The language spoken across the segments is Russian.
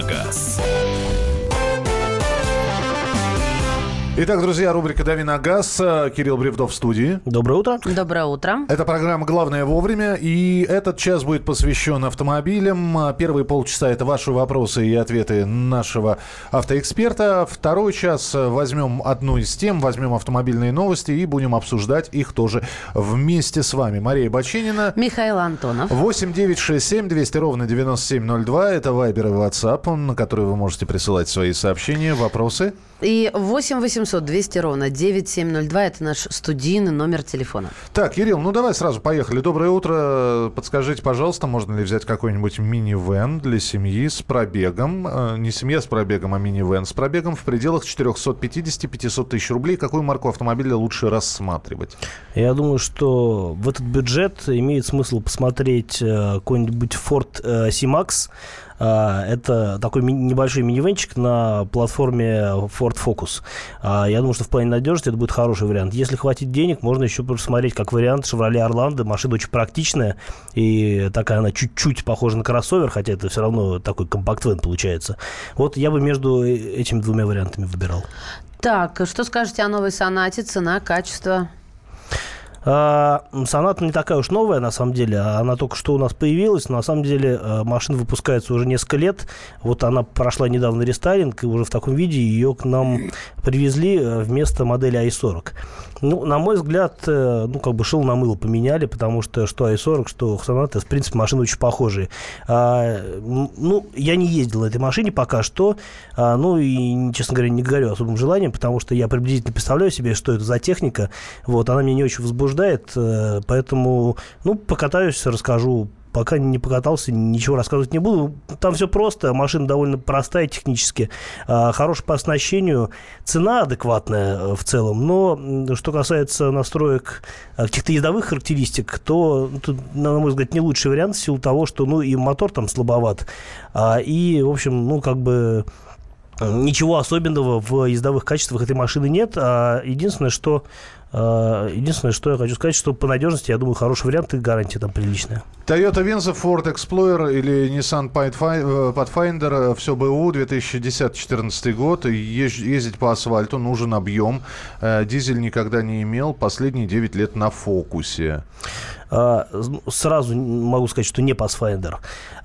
на газ». Итак, друзья, рубрика «Дави на газ». Кирилл Бревдов в студии. Доброе утро. Доброе утро. Это программа «Главное вовремя», и этот час будет посвящен автомобилям. Первые полчаса – это ваши вопросы и ответы нашего автоэксперта. Второй час возьмем одну из тем, возьмем автомобильные новости и будем обсуждать их тоже вместе с вами. Мария Бачинина. Михаил Антонов. 8 9 6 7 200 ровно 9702. Это Вайбер и WhatsApp, на который вы можете присылать свои сообщения, вопросы. И 8 800 200 ровно 9702 – это наш студийный номер телефона. Так, Кирилл, ну давай сразу поехали. Доброе утро. Подскажите, пожалуйста, можно ли взять какой-нибудь мини-вен для семьи с пробегом? Э, не семья с пробегом, а мини-вен с пробегом в пределах 450-500 тысяч рублей. Какую марку автомобиля лучше рассматривать? Я думаю, что в этот бюджет имеет смысл посмотреть э, какой-нибудь Ford э, C-Max это такой небольшой минивенчик на платформе Ford Focus. А, я думаю, что в плане надежности это будет хороший вариант. Если хватит денег, можно еще посмотреть как вариант Chevrolet Orlando. Машина очень практичная и такая она чуть-чуть похожа на кроссовер, хотя это все равно такой компакт-вен получается. Вот я бы между этими двумя вариантами выбирал. Так, что скажете о новой сонате? Цена, качество? А, Соната не такая уж новая, на самом деле. Она только что у нас появилась. На самом деле э, машина выпускается уже несколько лет. Вот она прошла недавно рестайлинг, и уже в таком виде ее к нам привезли э, вместо модели i40. Ну, на мой взгляд, э, ну, как бы шил на мыло поменяли, потому что что i40, что Соната, в принципе, машины очень похожие. А, ну, я не ездил на этой машине пока что. А, ну, и, честно говоря, не горю особым желанием, потому что я приблизительно представляю себе, что это за техника. Вот, она меня не очень возбуждает, э, поэтому, ну, покатаюсь, расскажу пока не покатался, ничего рассказывать не буду. Там все просто, машина довольно простая технически, а, хорошая по оснащению, цена адекватная э, в целом, но что касается настроек э, каких-то ездовых характеристик, то, тут, на мой взгляд, не лучший вариант в силу того, что, ну, и мотор там слабоват, а, и, в общем, ну, как бы ничего особенного в ездовых качествах этой машины нет, а единственное, что Э, единственное, что я хочу сказать, что по надежности, я думаю, хороший вариант и гарантия там приличная. Toyota Venza, Ford Explorer или Nissan э, Pathfinder, э, все БУ, 2010-2014 год, ездить по асфальту, нужен объем, дизель никогда не имел, последние 9 лет на фокусе. А, сразу могу сказать, что не Pathfinder,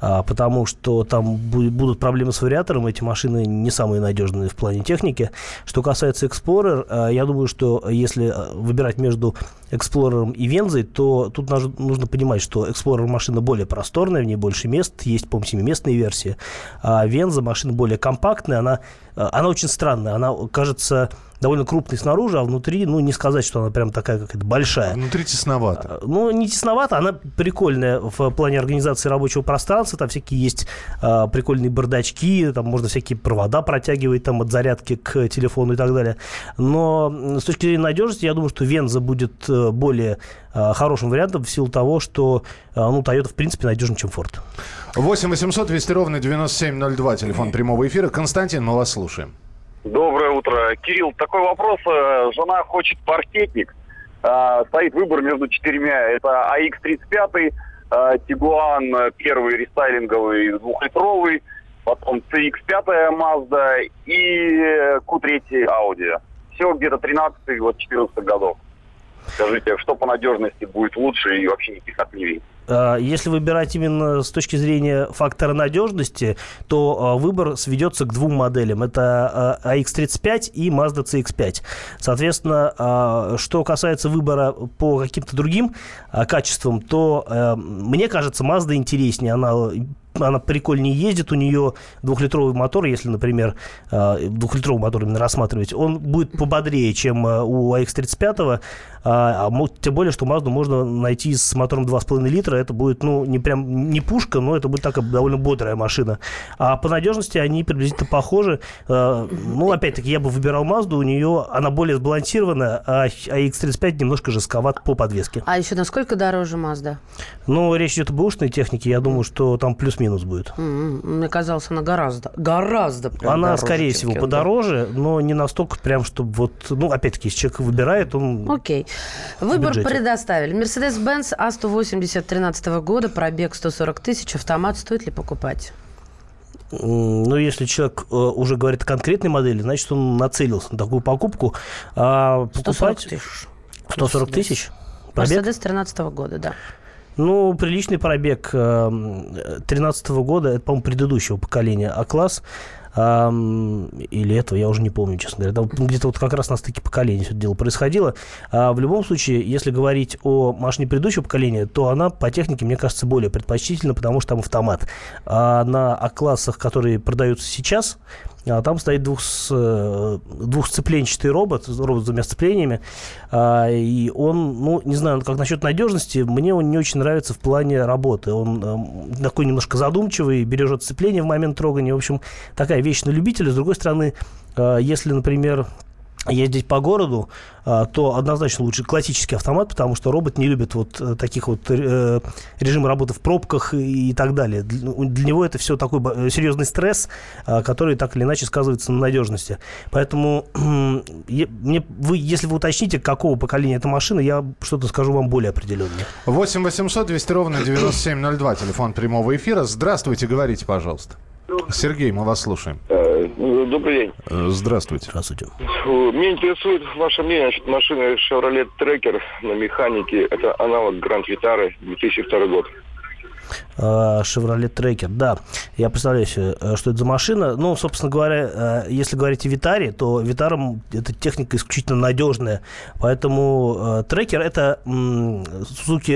а, потому что там будут проблемы с вариатором, эти машины не самые надежные в плане техники. Что касается Explorer, я думаю, что если выбирать между Explorer и Вензой, то тут нужно понимать, что Explorer машина более просторная, в ней больше мест, есть, по-моему, семиместные версии, а Венза машина более компактная, она, она очень странная, она кажется довольно крупный снаружи, а внутри, ну, не сказать, что она прям такая какая-то большая. Внутри тесновато. А, ну, не тесновато, она прикольная в плане организации рабочего пространства. Там всякие есть а, прикольные бардачки, там можно всякие провода протягивать там от зарядки к телефону и так далее. Но с точки зрения надежности, я думаю, что Венза будет э, более а, хорошим вариантом в силу того, что а, ну, Toyota, в принципе, надежнее, чем Ford. 8 800 200 ровно 9702, телефон прямого эфира. Константин, мы вас слушаем. Доброе утро. Кирилл, такой вопрос. Э, жена хочет парктетник. Э, стоит выбор между четырьмя. Это АХ-35, Тигуан первый рестайлинговый двухлитровый, потом CX-5 Mazda и Q3 Audi. Все где-то 13 вот 14 годов. Скажите, что по надежности будет лучше и вообще никаких отливий? А, если выбирать именно с точки зрения фактора надежности, то а, выбор сведется к двум моделям. Это AX35 и Mazda CX-5. Соответственно, что касается выбора по каким-то другим качествам, то мне кажется, Mazda интереснее. Она она прикольнее ездит, у нее двухлитровый мотор, если, например, э, двухлитровый мотор именно рассматривать, он будет пободрее, чем э, у AX35, а, а тем более, что Mazda можно найти с мотором 2,5 литра, это будет, ну, не прям, не пушка, но это будет такая довольно бодрая машина. А по надежности они приблизительно похожи. Ну, опять-таки, я бы выбирал Mazda, у нее она более сбалансирована, а AX35 немножко жестковат по подвеске. А еще насколько дороже Mazda? Ну, речь идет об ушной технике, я думаю, что там плюс-минус минус будет. Mm-hmm. Мне казалось, она гораздо, гораздо Она, дороже, скорее всего, Кенда. подороже, но не настолько прям, чтобы вот, ну, опять-таки, если человек выбирает, он Окей. Выбор предоставили. Mercedes-Benz A180 13 года, пробег 140 тысяч, автомат стоит ли покупать? ну, если человек э, уже говорит о конкретной модели, значит, он нацелился на такую покупку. А покупать... 140 тысяч. 140 тысяч? Мерседес 13 года, да. Ну, приличный пробег 2013 года, это, по-моему, предыдущего поколения А-класс или этого, я уже не помню, честно говоря. Где-то вот как раз на стыке поколений все это дело происходило. А в любом случае, если говорить о машине предыдущего поколения, то она по технике, мне кажется, более предпочтительна, потому что там автомат. А на А-классах, которые продаются сейчас, а там стоит двух, э, двухсцепленчатый робот, робот с двумя сцеплениями. А, и он, ну, не знаю, как насчет надежности, мне он не очень нравится в плане работы. Он э, такой немножко задумчивый, бережет сцепление в момент трогания. В общем, такая вещь на любителя. С другой стороны, э, если, например, ездить по городу, а, то однозначно лучше классический автомат, потому что робот не любит вот э, таких вот э, режима работы в пробках и так далее. Для него это все такой э, серьезный стресс, который так или иначе сказывается на надежности. Поэтому мне, вы, если вы уточните, какого поколения эта машина, я что-то скажу вам более определенное. 8 800 200 ровно 9702, телефон прямого эфира. Здравствуйте, говорите, пожалуйста. Сергей, мы вас слушаем. Э, добрый день. Э, здравствуйте. Здравствуйте. Меня интересует ваше мнение насчет машины Chevrolet Tracker на механике. Это аналог Grand Vitara 2002 год. Chevrolet Tracker, да. Я представляю себе, э, что это за машина. Ну, собственно говоря, э, если говорить о Витаре, то Витаром эта техника исключительно надежная. Поэтому трекер это Suzuki,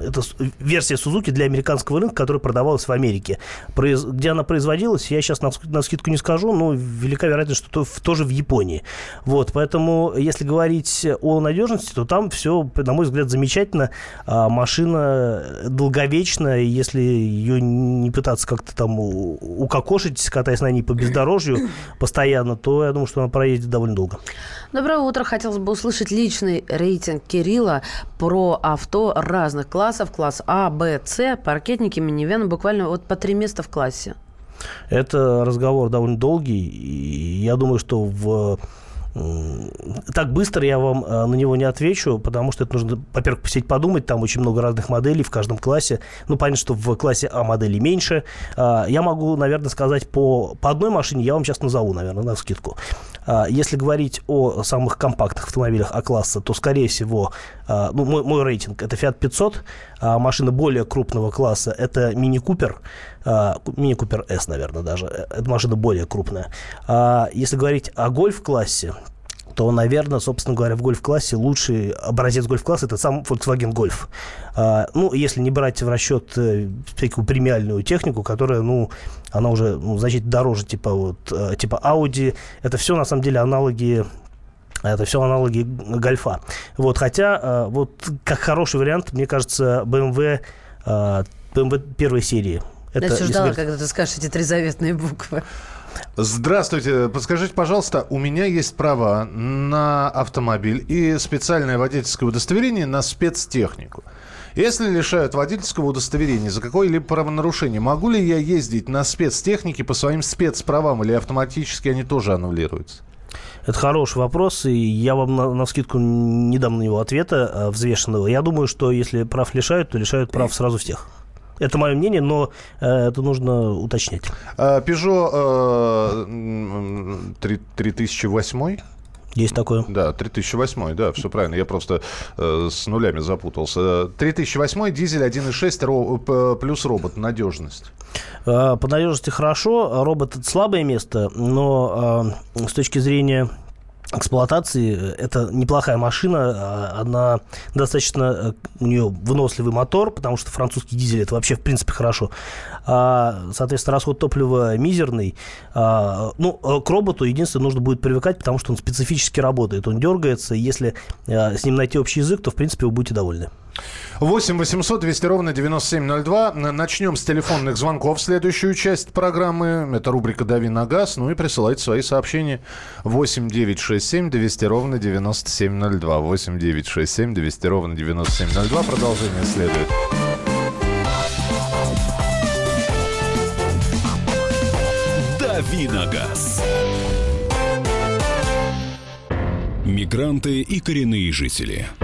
это версия Suzuki для американского рынка, которая продавалась в Америке. Где она производилась, я сейчас на, скидку не скажу, но велика вероятность, что то, тоже в Японии. Вот, поэтому, если говорить о надежности, то там все, на мой взгляд, замечательно. А машина долговечная, если ее не пытаться как-то там укокошить, катаясь на ней по бездорожью постоянно, то я думаю, что она проедет довольно долго. Доброе утро. Хотелось бы услышать личный рейтинг Кирилла про авто разных классов. Класс А, Б, С, паркетники, минивены, буквально вот по три места в классе. Это разговор довольно долгий. И я думаю, что в так быстро я вам э, на него не отвечу, потому что это нужно, во-первых, посидеть подумать, там очень много разных моделей в каждом классе. Ну, понятно, что в классе А моделей меньше. А, я могу, наверное, сказать по, по одной машине, я вам сейчас назову, наверное, на скидку. А, если говорить о самых компактных автомобилях А-класса, то, скорее всего, а, ну, мой, мой рейтинг – это Fiat 500, а машина более крупного класса – это Mini Cooper, Mini Cooper S, наверное, даже. Это машина более крупная. Если говорить о гольф-классе, то, наверное, собственно говоря, в гольф-классе лучший образец гольф-класса это сам Volkswagen Golf. А, ну, если не брать в расчет э, всякую премиальную технику, которая, ну, она уже ну, значительно дороже, типа вот, э, типа Audi. Это все, на самом деле, аналоги это все аналоги гольфа. Вот, хотя, э, вот как хороший вариант, мне кажется, BMW, BMW первой серии. Это, Я все ждала, говорить... когда ты скажешь эти три заветные буквы. Здравствуйте. Подскажите, пожалуйста, у меня есть права на автомобиль и специальное водительское удостоверение на спецтехнику. Если лишают водительского удостоверения за какое-либо правонарушение, могу ли я ездить на спецтехнике по своим спецправам или автоматически они тоже аннулируются? Это хороший вопрос, и я вам на, на скидку не дам на него ответа э, взвешенного. Я думаю, что если прав лишают, то лишают прав сразу всех. Это мое мнение, но э, это нужно уточнять. А, Peugeot э, 3008 есть такое. Да, 3008, да, все правильно. Я просто э, с нулями запутался. 3008, дизель 1.6 ро, плюс робот, надежность. Э, по надежности хорошо. Робот это слабое место, но э, с точки зрения эксплуатации. Это неплохая машина, а она достаточно, э, у нее выносливый мотор, потому что французский дизель это вообще в принципе хорошо. А, соответственно, расход топлива мизерный. А, ну, э, к роботу единственное нужно будет привыкать, потому что он специфически работает, он дергается, если а, с ним найти общий язык, то в принципе вы будете довольны. 8 800 200 ровно 9702. Начнем с телефонных звонков. Следующую часть программы. Это рубрика «Дави на газ». Ну и присылайте свои сообщения. 8 9 6 7 200 ровно 9702. 8 9 6 7 200 ровно 9702. Продолжение следует. «Дави на газ». Мигранты и коренные жители –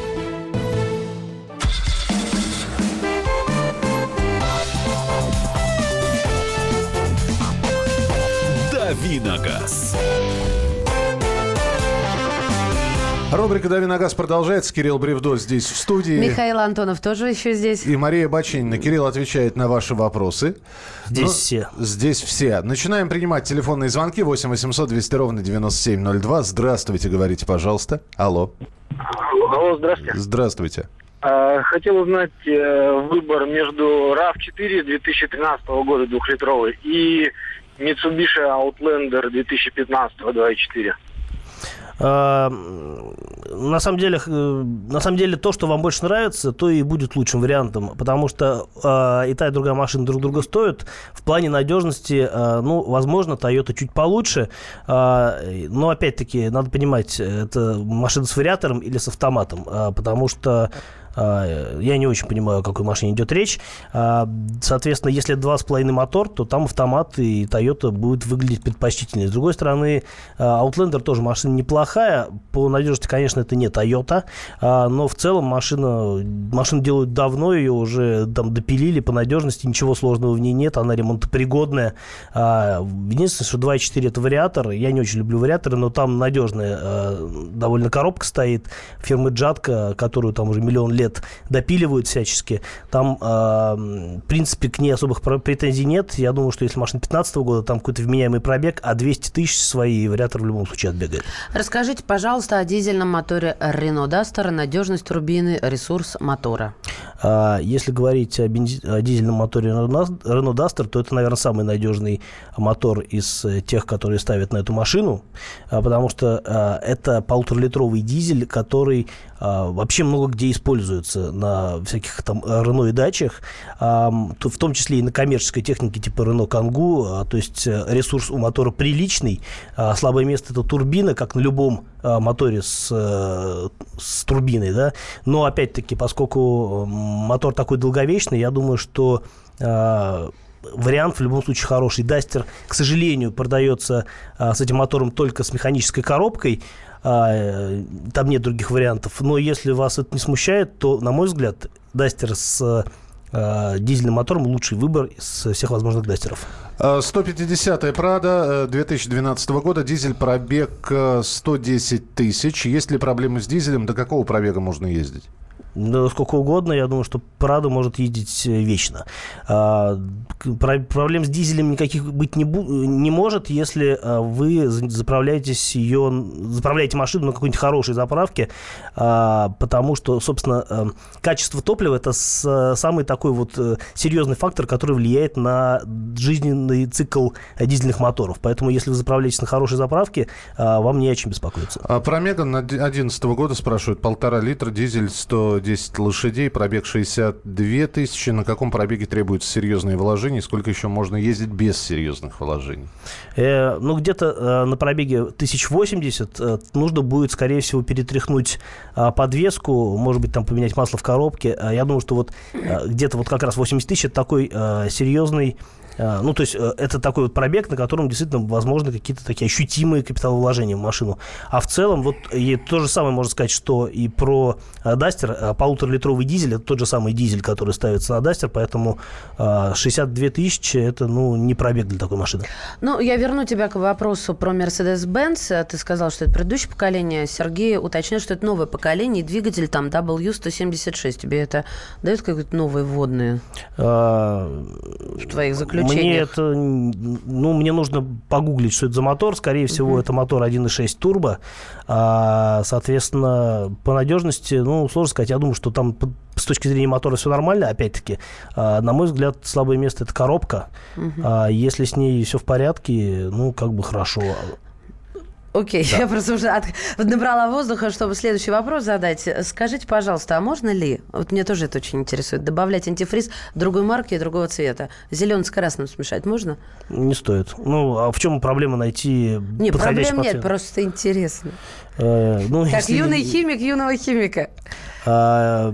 Давиногаз. Рубрика «Дави на газ» продолжается. Кирилл Бревдо здесь в студии. Михаил Антонов тоже еще здесь. И Мария Бачинина. Кирилл отвечает на ваши вопросы. Здесь Ну, все. Здесь все. Начинаем принимать телефонные звонки. 8 800 200 ровно 9702. Здравствуйте, говорите, пожалуйста. Алло. Алло, здравствуйте. Здравствуйте. А, Хотел узнать э, выбор между RAV4 2013 года двухлитровый и Mitsubishi Outlander 2015 2.4. А, На самом деле, э, на самом деле, то, что вам больше нравится, то и будет лучшим вариантом, потому что а, и та, и другая машина друг друга стоят. В плане надежности, а, ну, возможно, Toyota чуть получше, а, но, опять-таки, надо понимать, это машина с вариатором или с автоматом, а, потому что Я не очень понимаю, о какой машине идет речь. А, Соответственно, если 2,5 мотор, то там автомат и Toyota будет выглядеть предпочтительнее. С другой стороны, а, Outlander тоже машина неплохая. По надежности, конечно, это не Toyota, а, но в целом машина, машину делают давно, ее уже там допилили по надежности, ничего сложного в ней нет, она ремонтопригодная. А, Единственное, что 2.4 это вариатор. Я не очень люблю вариаторы, но там надежная а, довольно коробка стоит фирмы Джатка, которую там уже миллион лет допиливают всячески. Там, а, в принципе, к ней особых пр- претензий нет. Я думаю, что если машина 15 года, там какой-то вменяемый пробег, а 200 тысяч свои вариатор в любом случае отбегает. Расскажите, пожалуйста, о дизельном моторе Renault Duster, надежность турбины, ресурс мотора. А Если говорить о, бензи- о дизельном моторе Renault Duster, то это, наверное, самый надежный мотор из э, тех, которые ставят на эту машину, а, потому что это полуторалитровый дизель, который вообще много где используется на всяких там Renault и дачах, а, в том числе и на коммерческой технике типа Renault Kangoo, а, то есть э, ресурс у мотора приличный, а, слабое место это турбина, как на любом а, моторе с, э, с турбиной, да, но опять-таки, поскольку мотор такой долговечный, я думаю, что а, вариант в любом случае хороший. Дастер, к сожалению, продается а, с этим мотором только с механической коробкой. А, э, там нет других вариантов. Но если вас это не смущает, то, на мой взгляд, Дастер с а, дизельным мотором лучший выбор из всех возможных Дастеров. А, 150-я Прада э, 2012 года. Дизель пробег э, 110 тысяч. Есть ли проблемы с дизелем? До какого пробега можно ездить? Да, сколько угодно, я думаю, что Прада может ездить э, вечно. А, проблем с дизелем никаких быть не, бу- не может, если а, вы за- заправляетесь ее, заправляете машину на какой-нибудь хорошей заправке, а, потому что, собственно, э, качество топлива это самый такой вот э, серьезный фактор, который влияет на жизненный цикл э, дизельных моторов. Поэтому, если вы заправляетесь на хорошей заправке, а, вам не о чем беспокоиться. Про Меган 2011 года спрашивают. Полтора литра, дизель 110 лошадей, пробег 62 тысячи. На каком пробеге требуются серьезные вложения? Сколько еще можно ездить без серьезных вложений? Э, ну, где-то э, на пробеге 1080 э, нужно будет, скорее всего, перетряхнуть э, подвеску, может быть, там поменять масло в коробке. Э, я думаю, что вот э, где-то вот как раз 80 тысяч это такой э, серьезный ну, то есть э, это такой вот пробег, на котором действительно возможны какие-то такие ощутимые капиталовложения в машину. А в целом, вот и то же самое можно сказать, что и про э, Дастер, э, полуторалитровый дизель, это тот же самый дизель, который ставится на Дастер, поэтому э, 62 тысячи это, ну, не пробег для такой машины. Ну, я верну тебя к вопросу про Mercedes-Benz. Ты сказал, что это предыдущее поколение. Сергей уточнил, что это новое поколение, и двигатель там W176. Тебе это дает какие-то новые вводные А, в твоих Мне заключениях? это, ну, мне нужно погуглить, что это за мотор. Скорее всего, это мотор 1.6 турбо. А, соответственно, по надежности, ну, сложно сказать. Я думаю, что там с точки зрения мотора все нормально. Опять-таки, а, на мой взгляд, слабое место это коробка. А, если с ней все в порядке, ну, как бы хорошо. Окей, я просто уже от- набрала воздуха, чтобы следующий вопрос задать. Скажите, пожалуйста, а можно ли, вот мне тоже это очень интересует, добавлять антифриз другой марки и другого цвета? Зеленый с красным смешать можно? Не стоит. Ну, а в чем проблема найти Не, подходящий проблем нет, портфель? просто интересно. Э, ну, Как если- юный химик юного химика. А,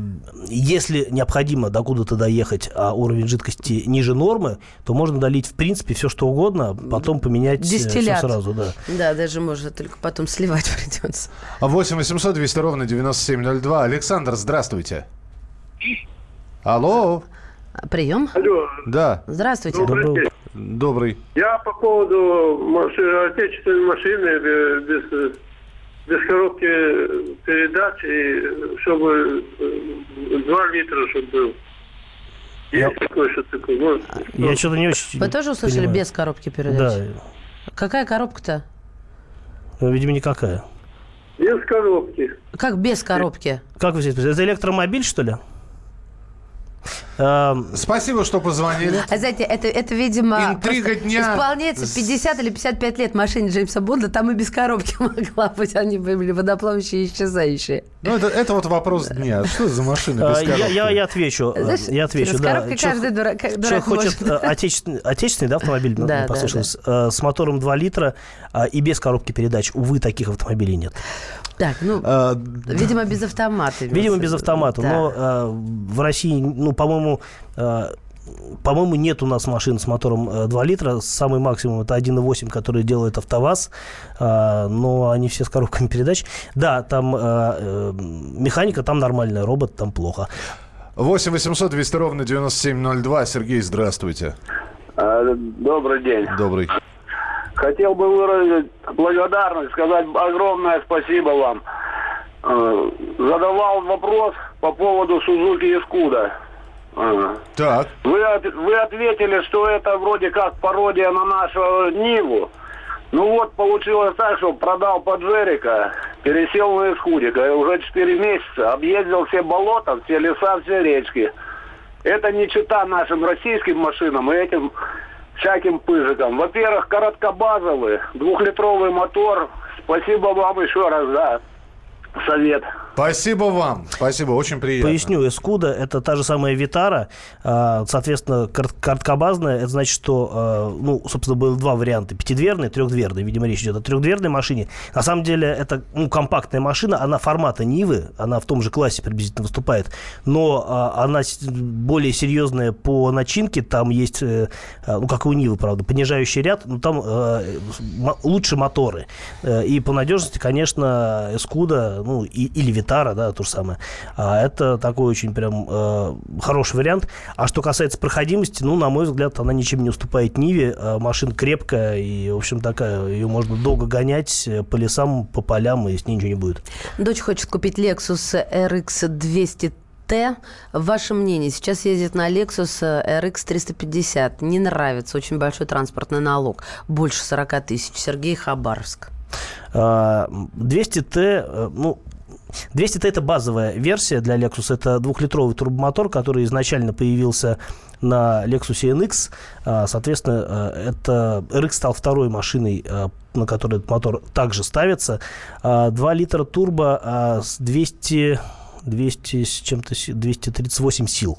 Если необходимо докуда-то доехать, а уровень жидкости ниже нормы, то можно долить, в принципе, все что угодно, а потом поменять все Дистиллят. сразу. Да. Да, даже можно, только потом сливать придется. 8 800 200 ровно 9702. Александр, здравствуйте. Алло. Прием. Алло, Да, Здравствуйте. добрый добрый. Я по поводу машины, отечественной машины э, без, без коробки передач, и чтобы э, 2 литра, чтобы был. Есть такое, что такое? Может, Я что-то не очень Вы тоже услышали понимаю. без коробки передач? Да, Какая коробка-то? ну, видимо, никакая. без коробки. Как без коробки? Как вы представляете? Это электромобиль, что ли? Эм, Спасибо, что позвонили. А знаете, это, это видимо, Интрига дня. исполняется 50 или 55 лет машине Джеймса Бонда, там и без коробки могла быть, они были водоплавающие и исчезающие. Ну, это, это вот вопрос дня. Что за машина без э, я, коробки? я, я отвечу. э, Знаешь, я отвечу, с да. коробкой Чё- каждый дурак, как Человек дурак хочет может. э, отечественный, отечественный, да, автомобиль, Да, ну, да, э, с мотором 2 литра а, и без коробки передач. Увы, таких автомобилей нет. Так, ну, А, видимо, без автомата. Видимо, без автомата. Да. Но в России, ну, по-моему, э, по-моему, нет у нас машин с мотором э, 2 литра. Самый максимум это 1,8, который делает АвтоВАЗ. Э, но они все с коробками передач. Да, там э, э, механика, там нормальная, робот, там плохо. 8 800 200 ровно 9702. Сергей, здравствуйте. Э, Добрый день. Добрый. Хотел бы выразить благодарность, сказать огромное спасибо вам. Э, Задавал вопрос по поводу Сузуки Искуда. Э, Так. Вы, вы ответили, что это вроде как пародия на нашу Ниву. Ну вот, получилось так, что продал Паджерика, пересел на Искудика, и уже 4 месяца объездил все болота, все леса, все речки. Это не чита нашим российским машинам и этим всяким пыжикам. Во-первых, короткобазовый, двухлитровый мотор. Спасибо вам еще раз за совет. Спасибо вам. Спасибо, очень приятно. Поясню, Эскуда это та же самая Витара, а, соответственно, кар- короткобазная, это значит, что, а, ну, собственно, было два варианта, пятидверный, трехдверный, видимо, речь идет о трехдверной машине. На самом деле, это, ну, компактная машина, она формата Нивы, она в том же классе приблизительно выступает, но а, она более серьезная по начинке, там есть, э, ну, как и у Нивы, правда, понижающий ряд, но там э, лучше моторы. Э, И по надежности, конечно, Эскуда, ну, или Витара, да, то же самое. А это такой очень прям э, хороший вариант. А что касается проходимости, ну, на мой взгляд, она ничем не уступает Ниве. Э, Машина крепкая и, в общем, такая, ее можно долго гонять э, по лесам, по полям, и с ней ничего не будет. Дочь хочет купить Lexus RX 200 Т. Ваше мнение, сейчас ездит на Lexus RX 350. Не нравится, очень большой транспортный налог. Больше 40 тысяч. Сергей Хабаровск. А, 200Т, э, ну, 200Т это базовая версия для Lexus. Это двухлитровый турбомотор, который изначально появился на Lexus NX. А, Соответственно, э, это RX стал второй машиной, э, на которой этот мотор также ставится. А, 2 литра турбо а, с 200 200 с чем-то, си- 238 сил.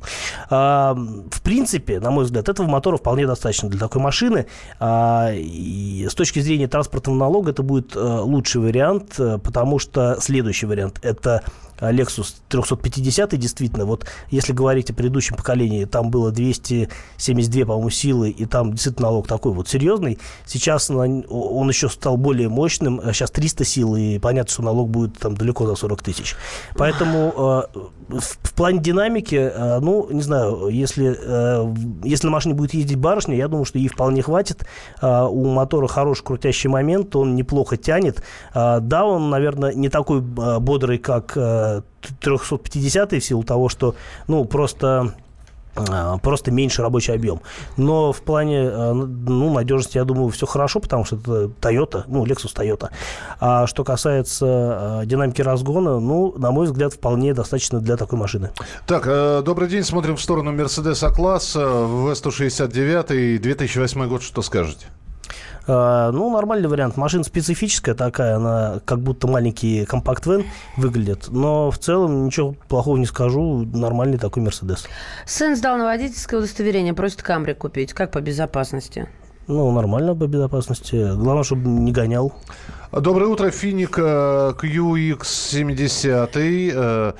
А, в принципе, на мой взгляд, этого мотора вполне достаточно для такой машины. А, и с точки зрения транспортного налога это будет э, лучший вариант, э, потому что следующий вариант это Lexus 350, действительно, вот если говорить о предыдущем поколении, там было 272, по-моему, силы, и там действительно налог такой вот серьезный. Сейчас он еще стал более мощным, а сейчас 300 сил, и понятно, что налог будет там далеко за 40 тысяч. Поэтому э, в, плане динамики, э, ну, не знаю, если, если на машине будет ездить барышня, я думаю, что ей вполне хватит. У мотора хороший крутящий момент, он неплохо тянет. Да, он, наверное, не такой бодрый, как 350 в силу того, что, ну, просто а, просто меньше рабочий объем. Но в плане э, ну, надежности, я думаю, все хорошо, потому что это Toyota, ну, Lexus Toyota. А что касается э, динамики разгона, ну, на мой взгляд, вполне достаточно для такой машины. Так, э, добрый день. Смотрим в сторону Mercedes А-класс. В 169 2008 год. Что скажете? А, ну, нормальный вариант. Машина специфическая такая, она как будто маленький компакт-вен выглядит. Но в целом ничего плохого не скажу. Нормальный такой Мерседес. Сын сдал на водительское удостоверение, просит Камри купить. Как по безопасности? Ну, нормально по безопасности. Главное, чтобы не гонял. Доброе утро, Финик э, QX70. Э,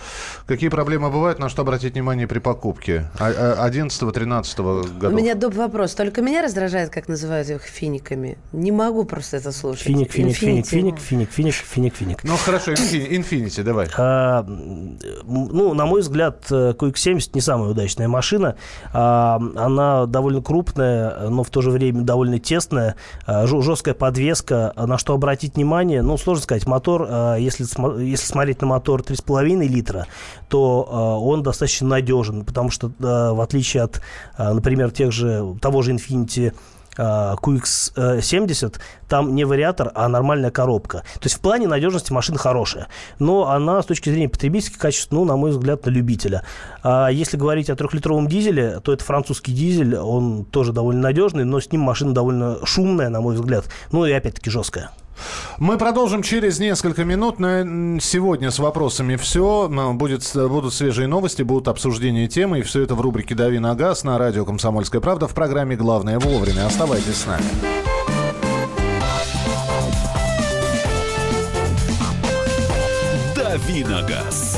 Какие проблемы бывают, на что обратить внимание при покупке? 11-13 У годов. меня доп. вопрос. Только меня раздражает, как называют их финиками. Не могу просто это слушать. Финик, финик, финик, Infinity. финик, финик, финик, финик, финик. Ну, хорошо, Инфи- Infinity, давай. А, ну, на мой взгляд, э, QX70 не самая удачная машина. А, Она довольно крупная, но в то же время довольно тесная, а, жесткая подвеска. А На что обратить внимание? Ну, сложно сказать. Мотор, а, если, если смотреть на мотор 3,5 литра, то а, он достаточно надежен, потому что, а, в отличие от, например, тех же, того же Infinity а, QX70, там не вариатор, а нормальная коробка. То есть в плане надежности машина хорошая. Но она с точки зрения потребительских качеств, ну, на мой взгляд, на любителя. А если говорить о трехлитровом дизеле, то это французский дизель, он тоже довольно надежный, но с ним машина довольно шумная, на мой взгляд. Ну и опять-таки жесткая. Мы продолжим через несколько минут. На сегодня с вопросами все. Будет, будут свежие новости, будут обсуждения темы. И все это в рубрике «Дави на газ» на радио «Комсомольская правда» в программе «Главное вовремя». Оставайтесь с нами. Давиногаз.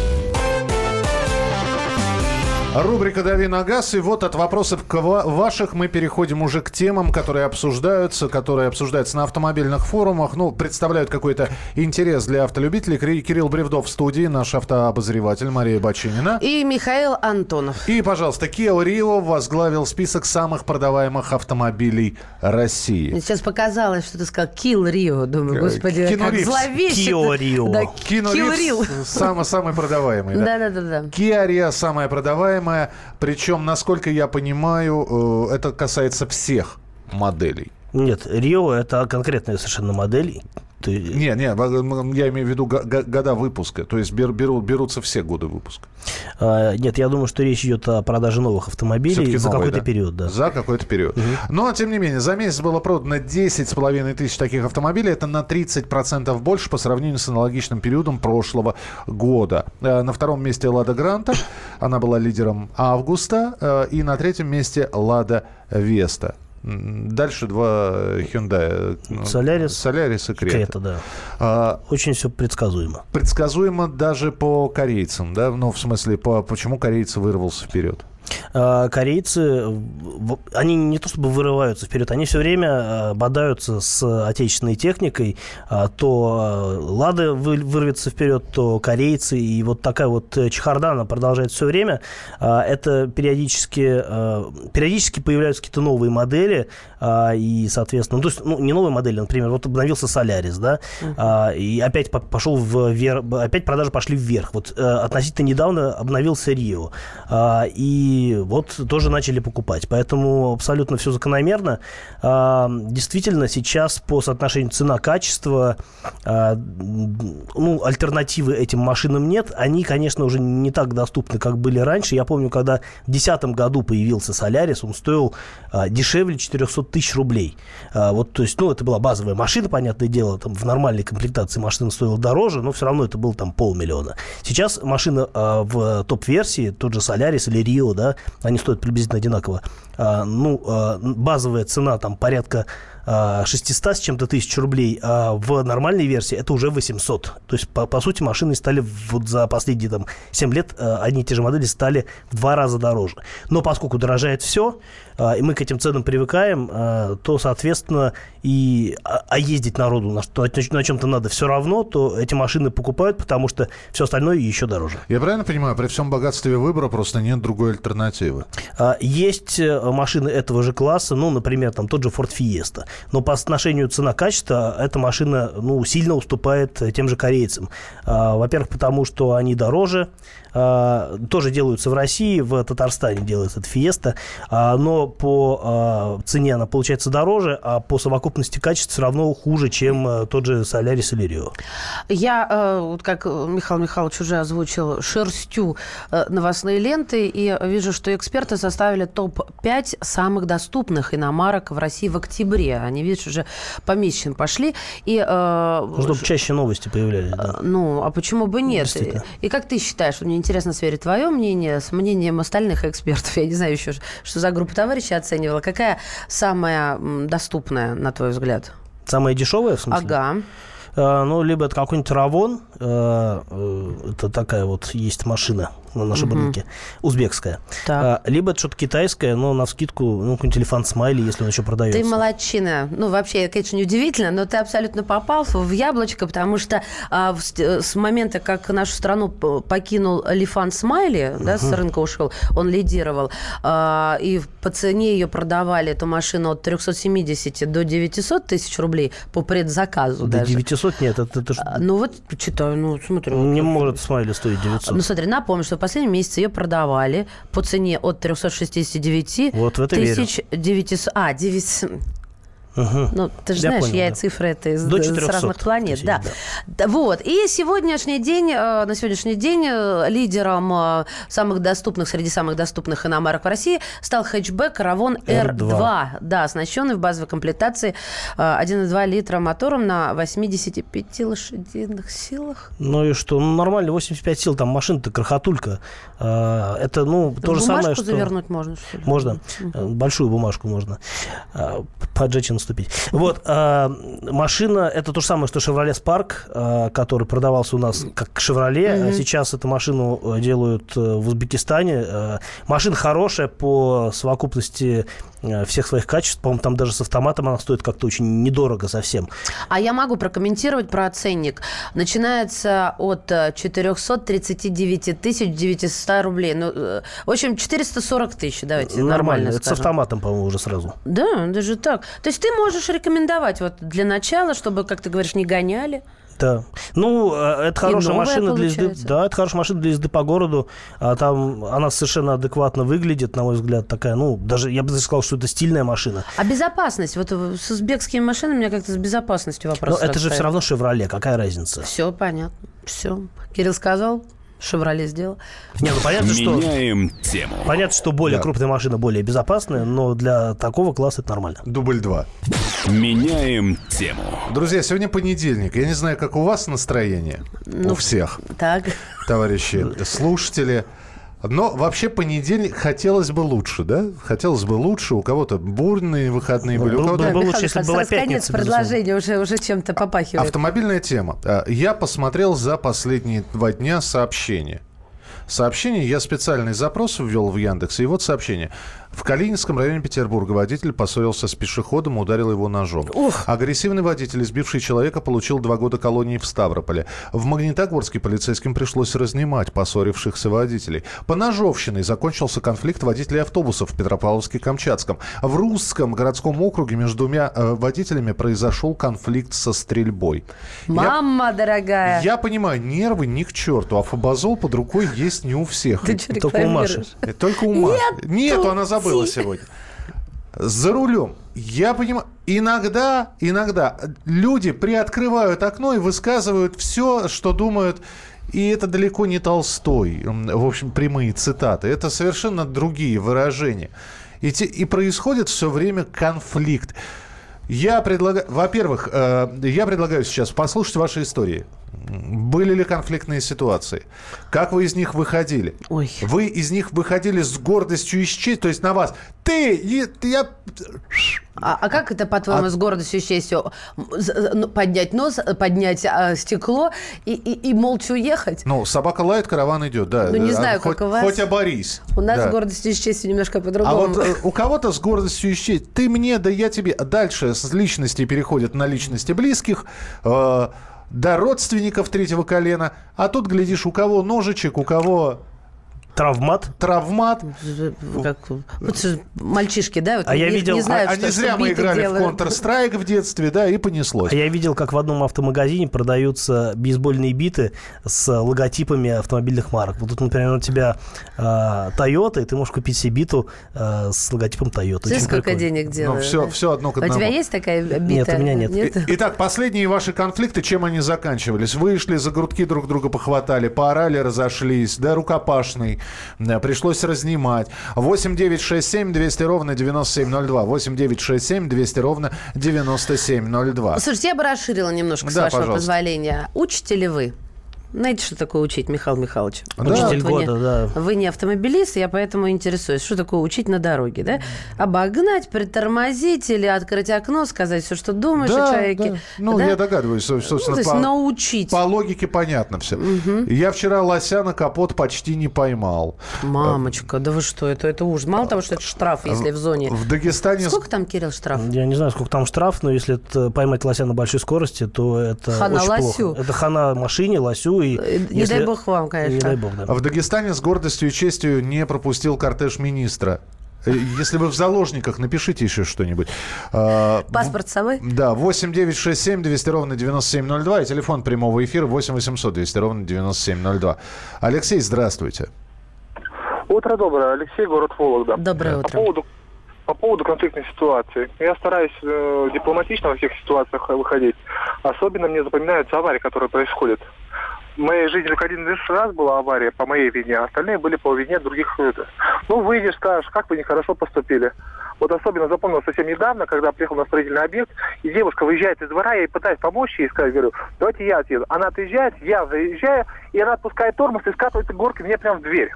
Рубрика «Дави на газ». И вот от вопросов к ва- ваших мы переходим уже к темам, которые обсуждаются, которые обсуждаются на автомобильных форумах. Ну, представляют какой-то интерес для автолюбителей. Кирилл Бревдов в студии, наш автообозреватель Мария Бачинина. И Михаил Антонов. И, пожалуйста, Kia Rio возглавил список самых продаваемых автомобилей России. Мне сейчас показалось, что ты сказал Kill Rio. Думаю, Э, господи, Кину как Ривз. зловеще. Кио Рио. Да, Кино Ривз Rio. самый, самый продаваемый. да. Да-да-да. Kia Rio самая продаваемая. Причем, насколько я понимаю, э, это касается всех моделей. Нет, Рио это конкретная совершенно модель. Ты- Не, не, я имею в виду го- го- года выпуска. То есть бер- беру- берутся все годы выпуска. а, нет, я думаю, что речь идет о продаже новых автомобилей за какой-то да? период, да. За какой-то период. Но, тем не менее, за месяц было продано 10,5 тысяч таких автомобилей. Это на 30% больше по сравнению с аналогичным периодом прошлого года. Э, На втором месте «Лада Гранта». Она была лидером августа. Э, И на третьем месте «Лада Веста». Дальше два Hyundai. ну, Солярис. Солярис и Крета. Крета, да. А, Очень все предсказуемо. предсказуемо даже по корейцам, да? Ну, в смысле, по, почему корейцы вырвался вперед? А, Корейцы, в- они не то чтобы вырываются вперед, они все время а, бодаются с отечественной техникой. А, То Лада вы- вырвется вперед, то корейцы. И вот такая вот э, чехарда, она продолжается все время. Это периодически, периодически появляются какие-то новые модели. И, соответственно, ну, то есть, ну, не новые модели, например, вот обновился Солярис, да, и опять по- пошел вверх, опять продажи пошли вверх. Вот э, относительно недавно обновился Рио. И вот тоже начали покупать. Поэтому абсолютно все закономерно. А, Действительно, сейчас по соотношению цена-качество, а, ну, альтернативы этим машинам нет. Они, конечно, уже не так доступны, как были раньше. Я помню, когда в 2010 году появился Солярис, он стоил а, дешевле 400 тысяч рублей. Вот, то есть, ну, это была базовая машина, понятное дело, там в нормальной комплектации машина стоила дороже, но все равно это было там полмиллиона. Сейчас машина в топ-версии, тот же Солярис или Рио, да, они стоят приблизительно одинаково. А, ну, а, базовая цена там порядка 600 с чем-то тысяч рублей, а в нормальной версии это уже 800. То есть, по, по сути, машины стали вот за последние там, 7 лет, одни и те же модели стали в два раза дороже. Но поскольку дорожает все, и мы к этим ценам привыкаем, то, соответственно, и, а, а ездить народу на, на чем-то надо все равно, то эти машины покупают, потому что все остальное еще дороже. Я правильно понимаю, при всем богатстве выбора просто нет другой альтернативы? Есть э, машины этого же класса, ну, например, там тот же Ford Fiesta. Но по отношению цена-качество эта машина ну, сильно уступает тем же корейцам. Во-первых, потому что они дороже, а, тоже делаются в России, в Татарстане делается эта Фиеста, а, но по а, цене она получается дороже, а по совокупности качеств все равно хуже, чем тот же Солярис или Рио. Я, вот как Михаил Михайлович уже озвучил, шерстю новостные ленты и вижу, что эксперты составили топ-5 самых доступных иномарок в России в октябре. Они, видишь, уже по месячным пошли. И, Чтобы чаще новости появлялись. Да. Ну, а почему бы нет? И, и как ты считаешь, мне интересно сверить твое мнение с мнением остальных экспертов. Я не знаю еще, что за группа товарищей оценивала. Какая самая доступная, на твой взгляд? Самая дешевая, в смысле? Ага. А, ну, либо это какой-нибудь Равон, это такая вот есть машина на нашем угу. рынке, узбекская. Так. А, либо это что-то китайское, но на скидку, ну, какой-нибудь телефон смайли, если он еще продается. Ты молодчина. Ну, вообще, конечно, не удивительно, но ты абсолютно попал в яблочко, потому что а, в, с момента, как нашу страну покинул Лифан Смайли, угу. да, с рынка ушел, он лидировал, а, и по цене ее продавали, эту машину от 370 до 900 тысяч рублей по предзаказу До даже. 900 нет, это, это... А, ну, вот, читаю, ну, смотрю. Не вот, может Смайли стоить 900. Ну, смотри, напомню, что последнем месяце ее продавали по цене от 369 вот в это тысяч 900... А, 900... Угу. Ну, ты же я знаешь, понял, я да. цифры это из, До 400 с разных планет. Тысяч, да. да. Вот. И сегодняшний день, э, на сегодняшний день э, лидером э, самых доступных, среди самых доступных иномарок в России стал хэтчбэк Равон R2. R2. Да, оснащенный в базовой комплектации 1,2 литра мотором на 85 лошадиных силах. Ну и что? Ну, нормально, 85 сил, там машина-то крохотулька. Это, ну, то же самое, что... завернуть можно, что ли? Можно. Угу. Большую бумажку можно. Поджечь наступить. Вот, э, машина, это то же самое, что Chevrolet Spark, э, который продавался у нас как Chevrolet. Mm-hmm. Сейчас эту машину э, делают э, в Узбекистане. Э, машина хорошая по совокупности всех своих качеств. По-моему, там даже с автоматом она стоит как-то очень недорого совсем. А я могу прокомментировать про ценник. Начинается от 439 э, тысяч 900 рублей. Ну, э, в общем, 440 тысяч, давайте нормально, нормально Это скажем. с автоматом, по-моему, уже сразу. Да, даже так. То есть ты можешь рекомендовать вот для начала, чтобы, как ты говоришь, не гоняли. Да. Ну, э, это хорошая машина для езды. Да, это хорошая машина для езды по городу. А там она совершенно адекватно выглядит, на мой взгляд, такая, ну, даже я бы сказал, что это стильная машина. А безопасность? Вот с узбекскими машинами у меня как-то с безопасностью вопрос. Но это же все равно Шевроле, какая разница? Все понятно. Все. Кирилл сказал, Шевроле сделал. Не, ну понятно, что... Меняем тему. Понятно, что более да. крупная машина более безопасная, но для такого класса это нормально. Дубль два. Меняем тему. Друзья, сегодня понедельник. Я не знаю, как у вас настроение. Ну, у всех. Так. Товарищи слушатели. Но вообще понедельник хотелось бы лучше, да? Хотелось бы лучше. У кого-то бурные выходные были. у кого-то... Было бы лучше, если бы была пятница. Конец предложения уже, уже чем-то попахивает. Автомобильная тема. А, я посмотрел за последние два дня сообщения. Сообщение, я специальный запрос ввел в Яндекс, и вот сообщение. В Калининском районе Петербурга водитель поссорился с пешеходом и ударил его ножом. Ух. Агрессивный водитель, избивший человека, получил два года колонии в Ставрополе. В Магнитогорске полицейским пришлось разнимать поссорившихся водителей. По ножовщиной закончился конфликт водителей автобусов в Петропавловске-Камчатском. В Русском городском округе между двумя э, водителями произошел конфликт со стрельбой. Мама я, дорогая! Я понимаю, нервы ни к черту, а фабазол под рукой есть не у всех. Ты Только у Маши. Только у Маши. Нет, Нету, она забыла забыла сегодня. За рулем. Я понимаю, иногда, иногда люди приоткрывают окно и высказывают все, что думают. И это далеко не Толстой, в общем, прямые цитаты. Это совершенно другие выражения. И, те, и происходит все время конфликт. Я предлагаю, во-первых, э, я предлагаю сейчас послушать ваши истории. Были ли конфликтные ситуации? Как вы из них выходили? Ой. Вы из них выходили с гордостью и честью, то есть на вас. Ты, я, А, а как это, по-твоему, А- с гордостью и честью ну, поднять нос, поднять а, стекло и, и, и молча уехать? Ну, собака лает, караван идет, да. Ну, не А знаю, хоть, как у вас. Хоть оборись. У нас Да. с гордостью и честью немножко А по-другому. вот э, у кого-то с гордостью исчезнет. Ты мне, да я тебе. Дальше с личности переходят на личности близких, э, до родственников третьего колена. А тут, глядишь, у кого ножичек, у кого Травмат. травмат. Как, вот мальчишки, да? вот А я видел- не знают, а, что, не зря мы играли делают. в Counter-Strike в детстве, да, и понеслось. А я видел, как в одном автомагазине продаются бейсбольные биты с логотипами автомобильных марок. Вот тут, например, у тебя э, Toyota, и ты можешь купить себе биту э, с логотипом Toyota. Знаешь, Очень сколько прикольно. денег делают? все, да? все одно к А у одному. тебя есть такая бита? Нет, у меня нет. И- Итак, последние ваши конфликты, чем они заканчивались? Вышли, за грудки друг друга похватали, поорали, разошлись, да, рукопашный, пришлось разнимать. 8 9 6 7 200 ровно 9702. 8 9 6 7 200 ровно 9702. Слушайте, я бы расширила немножко, с Да, вашего пожалуйста. позволения. Учите ли вы? Знаете, что такое учить, Михаил Михайлович? Да. Учитель Вот вы года, не, да. Вы не автомобилист, я поэтому интересуюсь. Что такое учить на дороге, да? Обогнать, притормозить или открыть окно, сказать все, что думаешь о человеке. да. Ну, Да? я догадываюсь, со- Ну, собственно, то есть по, научить. по логике понятно все. Я вчера лося на капот почти не поймал. Мамочка, да вы что, это, это ужас. Мало того, что это штраф, если в зоне. В Дагестане... Сколько там, Кирилл, штраф? Я не знаю, сколько там штраф, но если это поймать лося на большой скорости, то это Хана очень лосю. плохо. Это хана машине, лосю. И Не если- дай бог вам, конечно. Не дай бог, да. В Дагестане с гордостью и честью не пропустил кортеж министра. Э, Если вы в заложниках, напишите еще что-нибудь. А, Паспорт с собой? Да, 8 9 6 7 200 ровно 9702 и телефон прямого эфира 8 800 200 ровно 9702. Алексей, здравствуйте. Утро доброе, Алексей, город Вологда. Доброе По утро. поводу, по поводу конфликтной ситуации. Я стараюсь э, дипломатично во всех ситуациях выходить. Особенно мне запоминаются аварии, которые происходят. В моей жизни только один лишь раз была авария по моей вине, а остальные были по вине других. это. Ну, выйдешь, скажешь, как вы нехорошо поступили. Вот особенно запомнил совсем недавно, когда приехал на строительный объект, и девушка выезжает из двора, я ей пытаюсь помочь ей сказать, говорю, давайте я отъеду. Она отъезжает, я заезжаю, и она отпускает тормоз и скатывается горкой мне прямо в дверь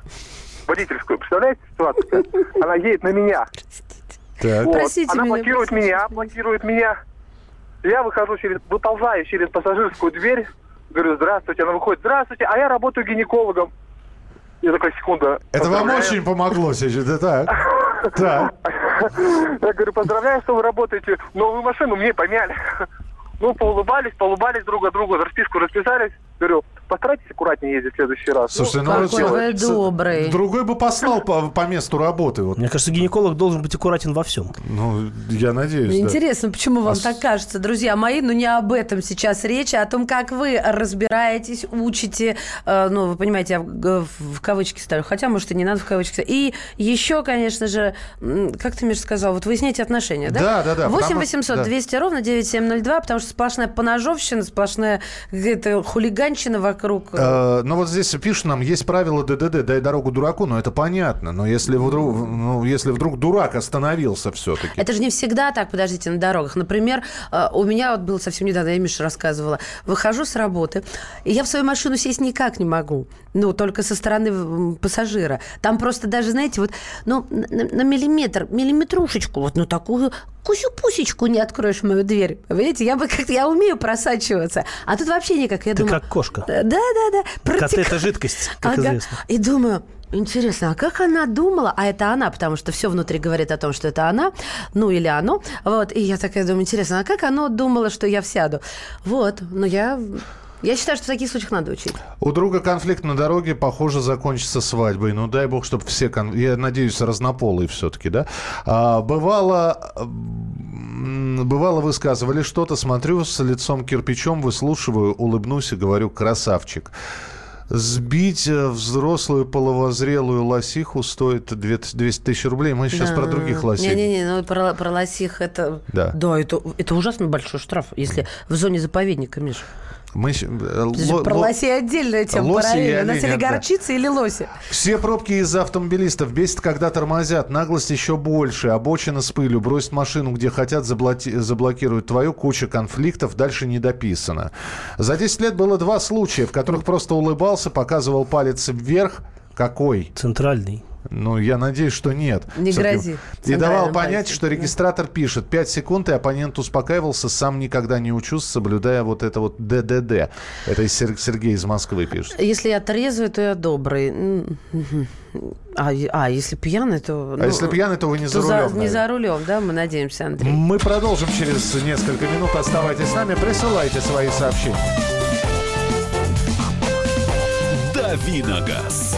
водительскую. Представляете ситуацию? Она едет на меня. Так. Вот. Простите Она меня, блокирует простите. меня, блокирует меня. Я выхожу через, выползаю через пассажирскую дверь, говорю, здравствуйте. Она выходит, здравствуйте, а я работаю гинекологом. Я такая, секунда. Это вам очень помогло сейчас, да так? Так. Я говорю, поздравляю, что вы работаете. Новую машину мне помяли. Ну, поулыбались, поулыбались друг от друга, расписку расписались. Говорю, постарайтесь аккуратнее ездить в следующий раз. Слушайте, Ну, ну, какой вы добрый. Другой бы послал по, по месту работы. Вот. Мне кажется, гинеколог должен быть аккуратен во всем. Ну, я надеюсь, Мне да. Интересно, почему вам А так кажется, друзья мои, но не об этом сейчас речь, а о том, как вы разбираетесь, учите, э, ну, вы понимаете, я в, в кавычки ставлю, хотя, может, и не надо в кавычки ставить. И еще, конечно же, как ты, Миша, сказал, вот выясняйте отношения, да? Да, да, да, 8 потому- 800 да. 200 ровно 9702, потому что сплошная поножовщина, сплошная какая-то хулиганщина вокруг. Э, ну вот здесь пишут нам, есть правило ДДД, дай дорогу дураку, но это понятно. Но если вдруг, ну, если вдруг дурак остановился все-таки. Это же не всегда так, подождите, на дорогах. Например, э, у меня вот было совсем недавно, я Миша рассказывала, выхожу с работы, и я в свою машину сесть никак не могу. Ну, только со стороны пассажира. Там просто даже, знаете, вот, ну, на, на миллиметр, миллиметрушечку, вот, ну, такую кусю-пусечку не откроешь мою дверь. Понимаете, я бы как-то, я умею просачиваться. А тут вообще никак. Я Ты думаю, как кошка. Да, да, да. Коты протека- это жидкость, как Ага. известно. И думаю, интересно, а как она думала? А это она, потому что все внутри говорит о том, что это она, ну или оно. Вот, и я такая думаю, интересно, а как оно думало, что я всяду? Вот, но я... Я считаю, что в таких случаях надо учить. У друга конфликт на дороге, похоже, закончится свадьбой. Ну, дай бог, чтобы все, кон- я надеюсь, разнополые все-таки, да? А, бывало, бывало, высказывали что-то, смотрю с лицом кирпичом, выслушиваю, улыбнусь и говорю «красавчик». Сбить э, взрослую половозрелую лосиху стоит 200 200 тысяч рублей. Мы сейчас про других лосих. Не-не-не, ну про, про лосих это... Да. Да, это, это ужасно большой штраф, если в зоне заповедника, Миша. Мы э, Подожди, ло- про ло- лосей отдельная тема лоси параллельно. У нас или да. горчица, или лоси. Все пробки из-за автомобилистов бесит, когда тормозят. Наглость еще больше. Обочина с пылью. Бросить машину, где хотят, заблоти- заблокируют твою. Куча конфликтов. Дальше не дописано. За 10 лет было два случая, в которых просто улыбался, показывал палец вверх. Какой? Центральный. Ну, я надеюсь, что нет. Не грози. И давал понять, пальцем, что да. регистратор пишет 5 секунд, и оппонент успокаивался, сам никогда не учусь, соблюдая вот это вот ДДД. Это Сергей из Москвы пишет. Если я трезвый, то я добрый. А, а если пьяный, то... А если пьяный, то вы не за то рулем, Не наверное. за рулем, да, мы надеемся, Андрей. Мы продолжим через несколько минут. Оставайтесь с нами, присылайте свои сообщения. Давиногаз.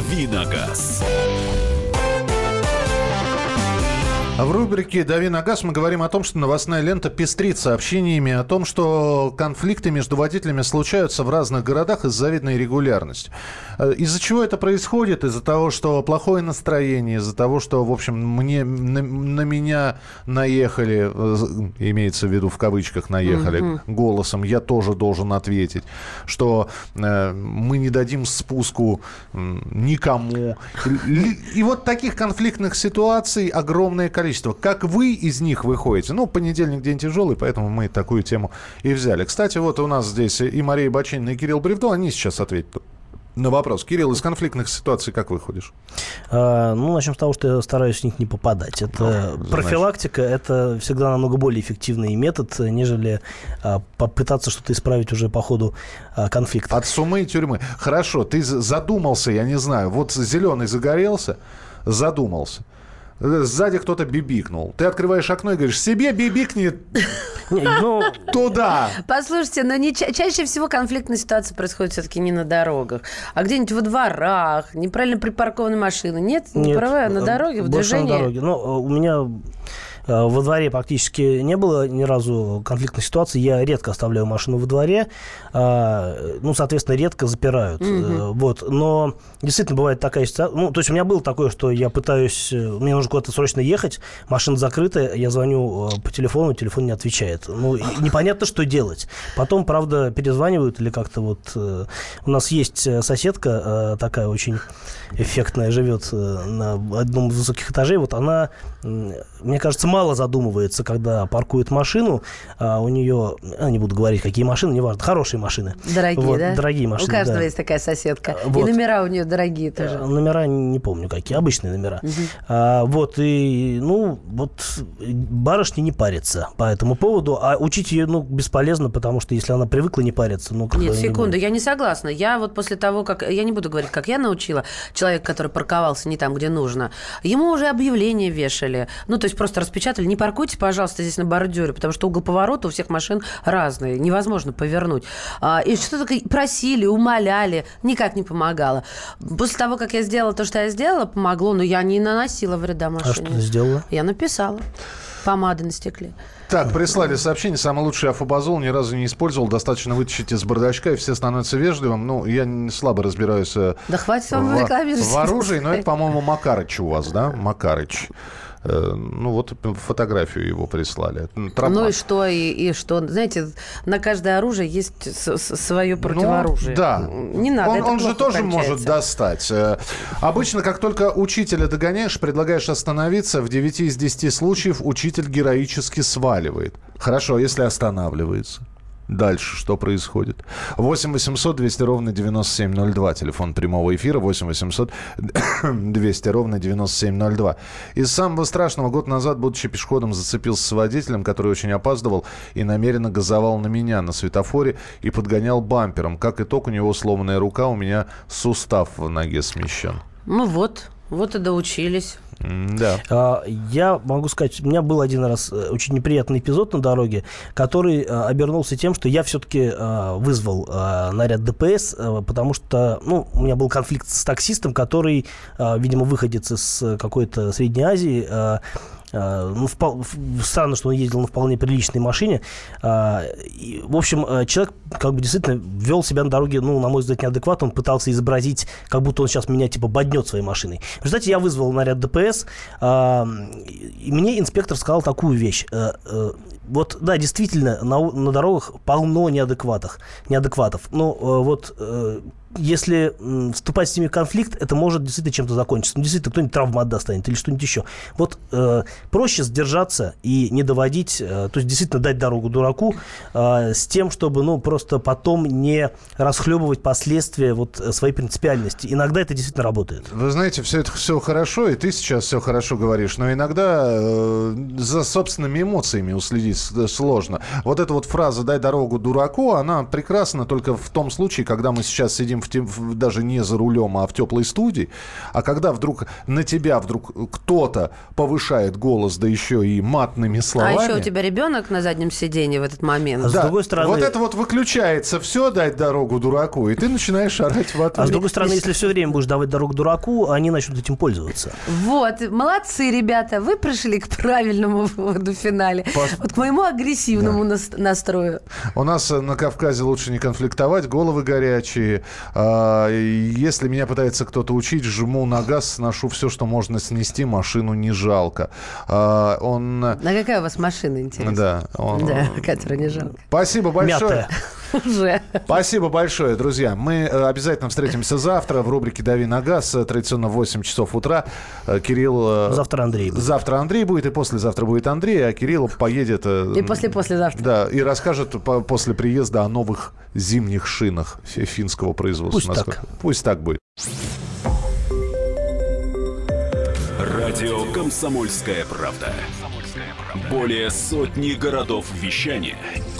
Давиногаз. В рубрике «Дави на газ» мы говорим о том, что новостная лента пестрит сообщениями о том, что конфликты между водителями случаются в разных городах из завидной регулярности. Э, Из-за чего это происходит? Из-за того, что плохое настроение, из-за того, что, в общем, мне, на, на меня наехали, э, имеется в виду в кавычках наехали, Мгм. голосом, я тоже должен ответить, что э, мы не дадим спуску никому. И вот таких конфликтных ситуаций огромное количество. Как вы из них выходите? Ну, понедельник день тяжелый, поэтому мы такую тему и взяли. Кстати, вот у нас здесь и Мария Бачинина, и Кирилл Бревдо, они сейчас ответят на вопрос. Кирилл, из конфликтных ситуаций как выходишь? А, ну, начнем с того, что я стараюсь в них не попадать. Это Ну, профилактика, это всегда намного более эффективный метод, нежели а, попытаться что-то исправить уже по ходу а, конфликта. От сумы и тюрьмы. Хорошо, ты задумался, я не знаю, вот зеленый загорелся, задумался. Сзади кто-то бибикнул. Ты открываешь окно и говоришь, себе бибикни ну, туда. Послушайте, но не ча- чаще всего конфликтная ситуация происходит все-таки не на дорогах, а где-нибудь во дворах, неправильно припаркованные машины. Нет, не права, на э, дороге, в движении. на дороге. Ну, э, у меня во дворе практически не было ни разу конфликтной ситуации. Я редко оставляю машину во дворе. А, Ну, соответственно, редко запирают. Э, Вот. Но действительно бывает такая ситуация. Ну, то есть у меня было такое, что я пытаюсь... э, Мне нужно куда-то срочно ехать, машина закрыта, я звоню э, по телефону, телефон не отвечает. Ну, непонятно, что делать. Потом, правда, перезванивают или как-то вот... э, У нас есть э, соседка э, такая очень эффектная, живет э, на одном из высоких этажей. Вот она, мне кажется, мало задумывается, когда паркует машину. А у нее, а, не буду говорить, какие машины, неважно, хорошие машины. Дорогие, Вот, да? Дорогие машины, У каждого да. есть такая соседка. Вот. И номера у нее дорогие Э, тоже. Номера не помню какие, обычные номера. А, вот, и, ну, вот барышня не парится по этому поводу, а учить ее, ну, бесполезно, потому что если она привыкла не париться, ну, как Нет, не секунду, я не согласна. Я вот после того, как... Я не буду говорить, как я научила человека, который парковался не там, где нужно. Ему уже объявление вешали. Ну, то есть просто распечатали. Не паркуйте, пожалуйста, здесь на бордюре, потому что угол поворота у всех машин разный. Невозможно повернуть. А, И что-то просили, умоляли. Никак не помогало. После того, как я сделала то, что я сделала, помогло, но я не наносила вреда машине. А что ты сделала? Я написала. Помады на стекле. Так, прислали сообщение. Самый лучший афобазол ни разу не использовал. Достаточно вытащить из бардачка, и все становятся вежливым. Ну, я не слабо разбираюсь э, Да хватит вам в, в оружии, но это, по-моему, Макарыч у вас, да? Макарыч. Э, Ну, вот фотографию его прислали. Тропа. Ну и что, и, и что? Знаете, на каждое оружие есть свое противоружие. Ну, да. Не надо, Он, он же тоже кончается. может достать. Э, Обычно, как только учителя догоняешь, предлагаешь остановиться, в 9 из 10 случаев учитель героически сваливает. Хорошо, если останавливается. Дальше что происходит? 8 800 200 ровно 9702. Телефон прямого эфира 8 800 200 ровно 9702. Из самого страшного, год назад, будучи пешеходом, зацепился с водителем, который очень опаздывал и намеренно газовал на меня на светофоре и подгонял бампером. Как итог, у него сломанная рука, у меня сустав в ноге смещен. Ну вот, вот и доучились. Да. А, Я могу сказать, у меня был один раз э, очень неприятный эпизод на дороге, который э, обернулся тем, что я все-таки вызвал э, наряд ДПС, потому что ну, у меня был конфликт с таксистом, который, видимо, выходец из какой-то Средней Азии, ну, впол... странно, что он ездил на вполне приличной машине. Э, в общем, э, человек как бы действительно вел себя на дороге, ну, на мой взгляд, неадекватно. Он пытался изобразить, как будто он сейчас меня типа боднет своей машиной. Результате я вызвал наряд ДПС, э, и мне инспектор сказал такую вещь. Э, э, вот, да, действительно, на, на дорогах полно неадекватов. неадекватов. Но э, вот э, если вступать с ними в конфликт, это может действительно чем-то закончиться. Ну, действительно, кто-нибудь травмат достанет или что-нибудь еще. Вот э, проще сдержаться и не доводить, э, то есть действительно дать дорогу дураку э, с тем, чтобы, ну, просто потом не расхлебывать последствия вот э, своей принципиальности. Иногда это действительно работает. Вы знаете, все это все хорошо, и ты сейчас все хорошо говоришь, но иногда э, за собственными эмоциями уследить сложно. Вот эта вот фраза «дай дорогу дураку», она прекрасна только в том случае, когда мы сейчас сидим в тем, в, даже не за рулем, а в теплой студии, а когда вдруг на тебя вдруг кто-то повышает голос, да еще и матными словами. А еще у тебя ребенок на заднем сиденье в этот момент. А да, с другой стороны... Вот это вот выключается все, дать дорогу дураку, и ты начинаешь орать в ответ. А с другой стороны, если все время будешь давать дорогу дураку, они начнут этим пользоваться. Вот, молодцы, ребята, вы пришли к правильному выводу в финале. Пос... Вот к моему агрессивному да. настрою. У нас на Кавказе лучше не конфликтовать, головы горячие, а, если меня пытается кто-то учить, жму на газ, сношу все, что можно снести, машину не жалко. А, он... На какая у вас машина, интересно? Да. Он... Да, которая не жалко. Спасибо большое. Мятая. Уже. Спасибо большое, друзья. Мы э, обязательно встретимся завтра в рубрике «Дави на газ». Э, традиционно в 8 часов утра. Э, Кирилл... Завтра Андрей будет. Завтра Андрей будет, и послезавтра будет Андрей, а Кирилл поедет... И после-послезавтра. Да, и расскажет после приезда о новых зимних шинах финского производства. Пусть так. Пусть так будет. Радио «Комсомольская правда». Более сотни городов вещания –